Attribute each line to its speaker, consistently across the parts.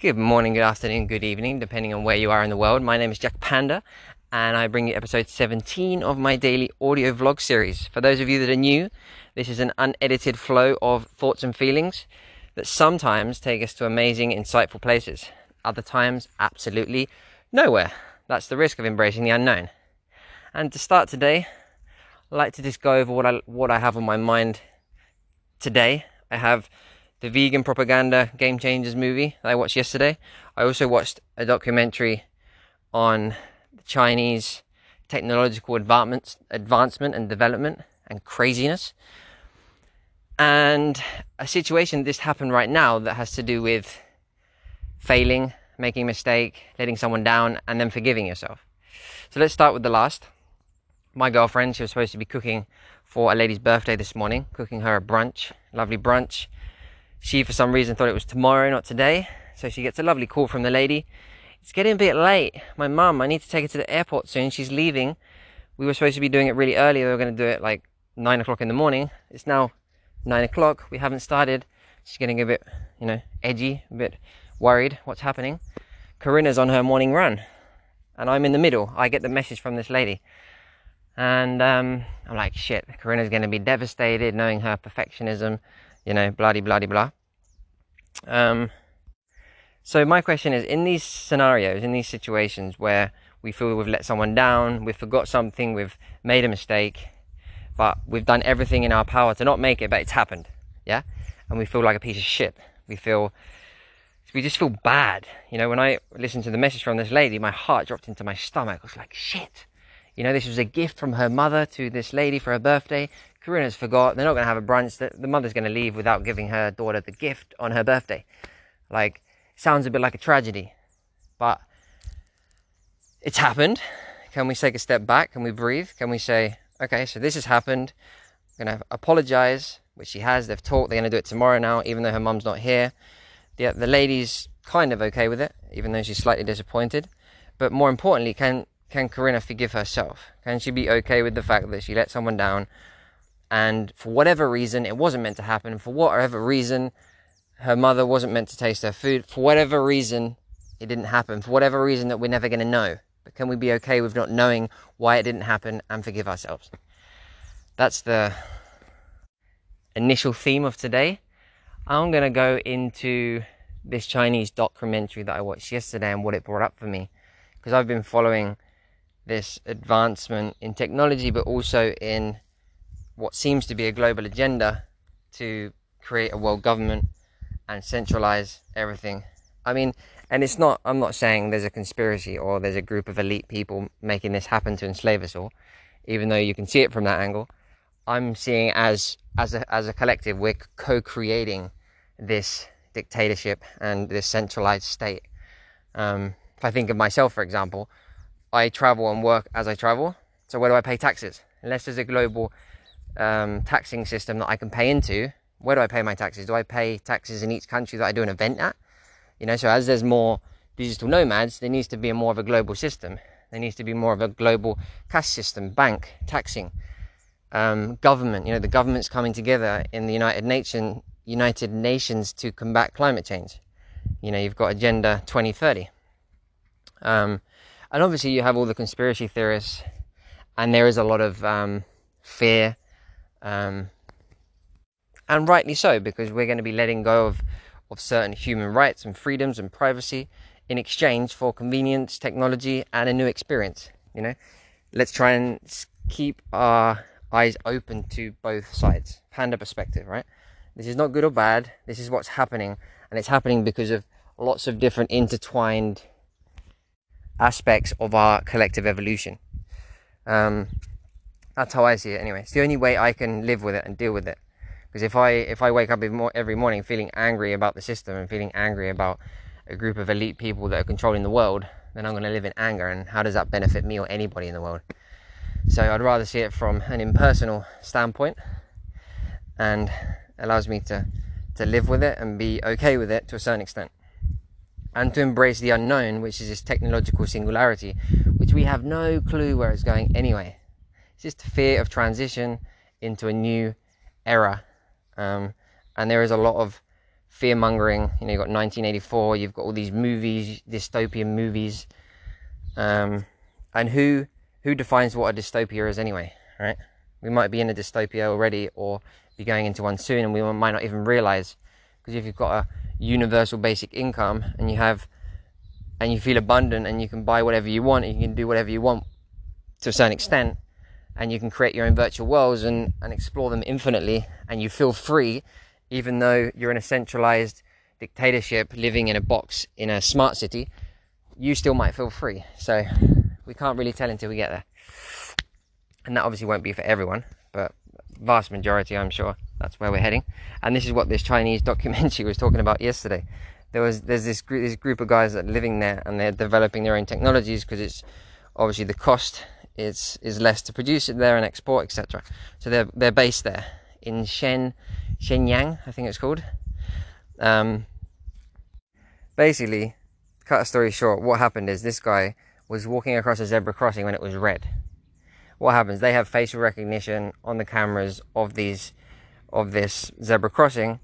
Speaker 1: Good morning, good afternoon, good evening, depending on where you are in the world. My name is Jack Panda, and I bring you episode 17 of my daily audio vlog series. For those of you that are new, this is an unedited flow of thoughts and feelings that sometimes take us to amazing, insightful places. Other times, absolutely nowhere. That's the risk of embracing the unknown. And to start today, I'd like to just go over what I, what I have on my mind today. I have the vegan propaganda game changers movie that I watched yesterday. I also watched a documentary on Chinese technological advancement, advancement and development and craziness. And a situation this happened right now that has to do with failing, making a mistake, letting someone down, and then forgiving yourself. So let's start with the last. My girlfriend, she was supposed to be cooking for a lady's birthday this morning, cooking her a brunch, lovely brunch she, for some reason, thought it was tomorrow, not today. So she gets a lovely call from the lady. It's getting a bit late. My mum, I need to take her to the airport soon. She's leaving. We were supposed to be doing it really early. We were going to do it like nine o'clock in the morning. It's now nine o'clock. We haven't started. She's getting a bit, you know, edgy, a bit worried. What's happening? Corinna's on her morning run, and I'm in the middle. I get the message from this lady, and um, I'm like, shit. Corinna's going to be devastated, knowing her perfectionism you know, blah blah blah. Um, so my question is, in these scenarios, in these situations where we feel we've let someone down, we've forgot something, we've made a mistake, but we've done everything in our power to not make it, but it's happened, yeah, and we feel like a piece of shit. We feel, we just feel bad. You know, when I listened to the message from this lady, my heart dropped into my stomach. I was like, shit. You know, this was a gift from her mother to this lady for her birthday. Corinna's forgot. They're not going to have a brunch. The, the mother's going to leave without giving her daughter the gift on her birthday. Like, sounds a bit like a tragedy. But it's happened. Can we take a step back? Can we breathe? Can we say, okay, so this has happened. I'm going to apologize, which she has. They've talked. They're going to do it tomorrow now, even though her mum's not here. The, the lady's kind of okay with it, even though she's slightly disappointed. But more importantly, can can Corinna forgive herself? Can she be okay with the fact that she let someone down and for whatever reason it wasn't meant to happen. For whatever reason her mother wasn't meant to taste her food. For whatever reason it didn't happen. For whatever reason that we're never going to know. But can we be okay with not knowing why it didn't happen and forgive ourselves? That's the initial theme of today. I'm going to go into this chinese documentary that i watched yesterday and what it brought up for me. Because i've been following this advancement in technology but also in what seems to be a global agenda to create a world government and centralize everything. I mean, and it's not, I'm not saying there's a conspiracy or there's a group of elite people making this happen to enslave us all, even though you can see it from that angle. I'm seeing as, as a, as a collective, we're co creating this dictatorship and this centralized state. Um, if I think of myself, for example, I travel and work as I travel. So where do I pay taxes? Unless there's a global um, taxing system that I can pay into, where do I pay my taxes? Do I pay taxes in each country that I do an event at? You know, so as there's more digital nomads, there needs to be a more of a global system. There needs to be more of a global cash system, bank, taxing, um, government. You know, the government's coming together in the United Nation, United Nations to combat climate change. You know, you've got Agenda 2030. Um, and obviously, you have all the conspiracy theorists, and there is a lot of um, fear um, and rightly so, because we're going to be letting go of, of certain human rights and freedoms and privacy in exchange for convenience, technology, and a new experience. You know, let's try and keep our eyes open to both sides. Panda perspective, right? This is not good or bad. This is what's happening, and it's happening because of lots of different intertwined aspects of our collective evolution. Um, that's how I see it anyway. It's the only way I can live with it and deal with it. Because if I if I wake up every morning feeling angry about the system and feeling angry about a group of elite people that are controlling the world, then I'm going to live in anger. And how does that benefit me or anybody in the world? So I'd rather see it from an impersonal standpoint, and allows me to to live with it and be okay with it to a certain extent, and to embrace the unknown, which is this technological singularity, which we have no clue where it's going anyway. It's just fear of transition into a new era. Um, and there is a lot of fear mongering. You know, you've got 1984, you've got all these movies, dystopian movies. Um, and who who defines what a dystopia is anyway, right? We might be in a dystopia already or be going into one soon and we might not even realize. Because if you've got a universal basic income and you have and you feel abundant and you can buy whatever you want and you can do whatever you want to a certain extent and you can create your own virtual worlds and, and explore them infinitely and you feel free even though you're in a centralized dictatorship living in a box in a smart city you still might feel free. So we can't really tell until we get there. And that obviously won't be for everyone but vast majority i'm sure that's where we're heading. And this is what this chinese documentary was talking about yesterday. There was there's this group, this group of guys that are living there and they're developing their own technologies because it's obviously the cost is is less to produce it there and export etc so they're they're based there in Shen Shenyang I think it's called. Um, basically cut a story short what happened is this guy was walking across a zebra crossing when it was red. What happens? They have facial recognition on the cameras of these of this zebra crossing.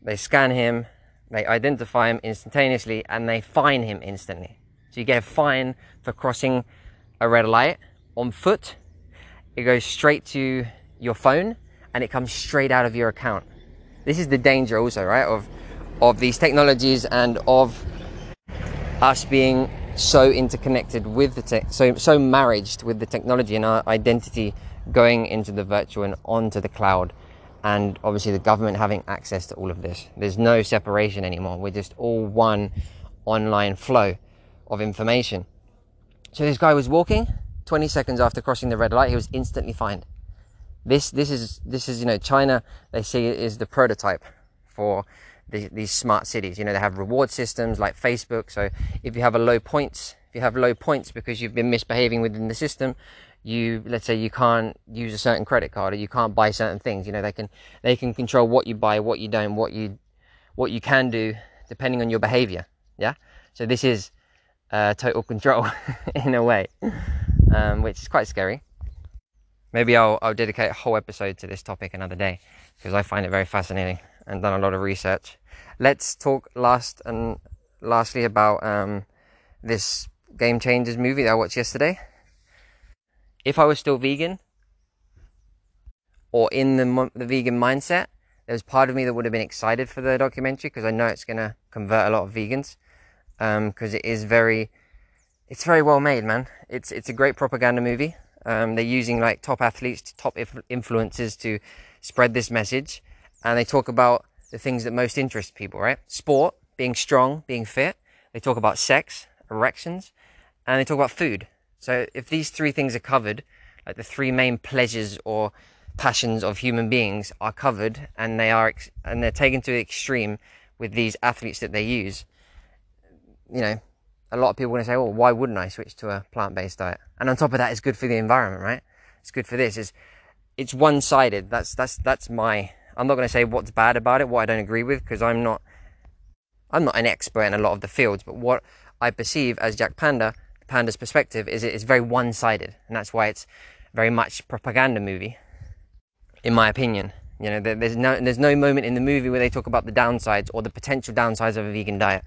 Speaker 1: They scan him they identify him instantaneously and they fine him instantly. So you get a fine for crossing a red light on foot. It goes straight to your phone and it comes straight out of your account. This is the danger also, right, of of these technologies and of us being so interconnected with the tech, so so married with the technology and our identity going into the virtual and onto the cloud and obviously the government having access to all of this. There's no separation anymore. We're just all one online flow of information. So this guy was walking 20 seconds after crossing the red light, he was instantly fined. This this is this is you know China they say is the prototype for the, these smart cities. You know they have reward systems like Facebook. So if you have a low points, if you have low points because you've been misbehaving within the system, you let's say you can't use a certain credit card or you can't buy certain things you know they can they can control what you buy what you don't what you what you can do depending on your behavior yeah so this is uh, total control in a way um, which is quite scary. Maybe I'll, I'll dedicate a whole episode to this topic another day because i find it very fascinating and done a lot of research. Let's talk last and lastly about um, this game changers movie that i watched yesterday. If I was still vegan or in the, the vegan mindset, there's part of me that would have been excited for the documentary because I know it's going to convert a lot of vegans because um, it is very, it's very well made, man. It's it's a great propaganda movie. Um, they're using like top athletes, top influencers to spread this message, and they talk about the things that most interest people, right? Sport, being strong, being fit. They talk about sex, erections, and they talk about food. So if these three things are covered, like the three main pleasures or passions of human beings are covered and they are ex- and they're taken to the extreme with these athletes that they use, you know, a lot of people are going to say, "Well, why wouldn't I switch to a plant-based diet?" And on top of that, it's good for the environment, right? It's good for this. It's it's one-sided. That's that's that's my. I'm not going to say what's bad about it, what I don't agree with, because I'm not I'm not an expert in a lot of the fields. But what I perceive as Jack Panda Panda's perspective is it's very one-sided, and that's why it's very much propaganda movie, in my opinion. You know, there's no there's no moment in the movie where they talk about the downsides or the potential downsides of a vegan diet.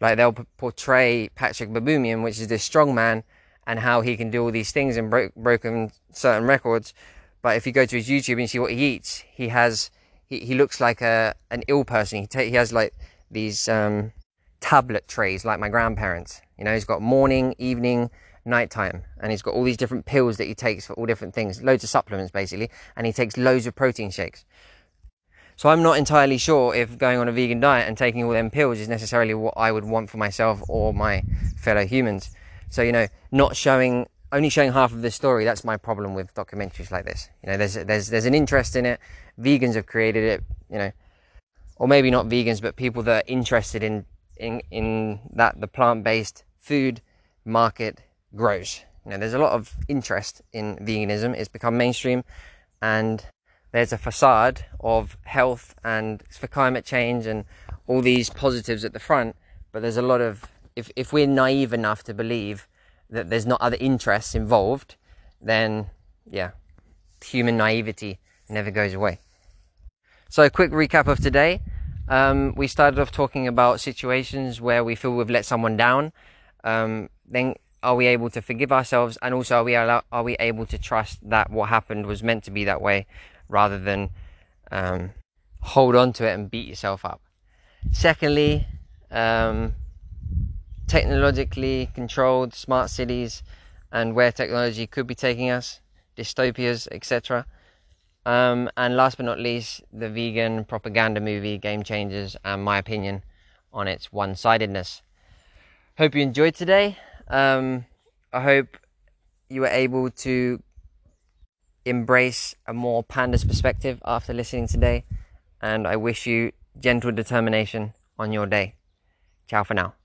Speaker 1: Like they'll portray Patrik Baboumian, which is this strong man, and how he can do all these things and broke broken certain records. But if you go to his YouTube and see what he eats, he has he, he looks like a an ill person. He ta- he has like these um, tablet trays like my grandparents. You know, he's got morning, evening, nighttime, and he's got all these different pills that he takes for all different things, loads of supplements basically, and he takes loads of protein shakes. So I'm not entirely sure if going on a vegan diet and taking all them pills is necessarily what I would want for myself or my fellow humans. So you know, not showing only showing half of the story. That's my problem with documentaries like this. You know, there's there's there's an interest in it. Vegans have created it. You know, or maybe not vegans, but people that are interested in in, in that the plant-based food market grows. You know, there's a lot of interest in veganism. It's become mainstream, and there's a facade of health and it's for climate change and all these positives at the front. But there's a lot of if if we're naive enough to believe that there's not other interests involved, then yeah, human naivety never goes away. So, a quick recap of today. Um, we started off talking about situations where we feel we've let someone down. Um, then are we able to forgive ourselves, and also are we allow- are we able to trust that what happened was meant to be that way, rather than um, hold on to it and beat yourself up. Secondly, um, technologically controlled smart cities and where technology could be taking us, dystopias, etc. Um, and last but not least, the vegan propaganda movie Game Changers and my opinion on its one sidedness. Hope you enjoyed today. Um, I hope you were able to embrace a more pandas perspective after listening today. And I wish you gentle determination on your day. Ciao for now.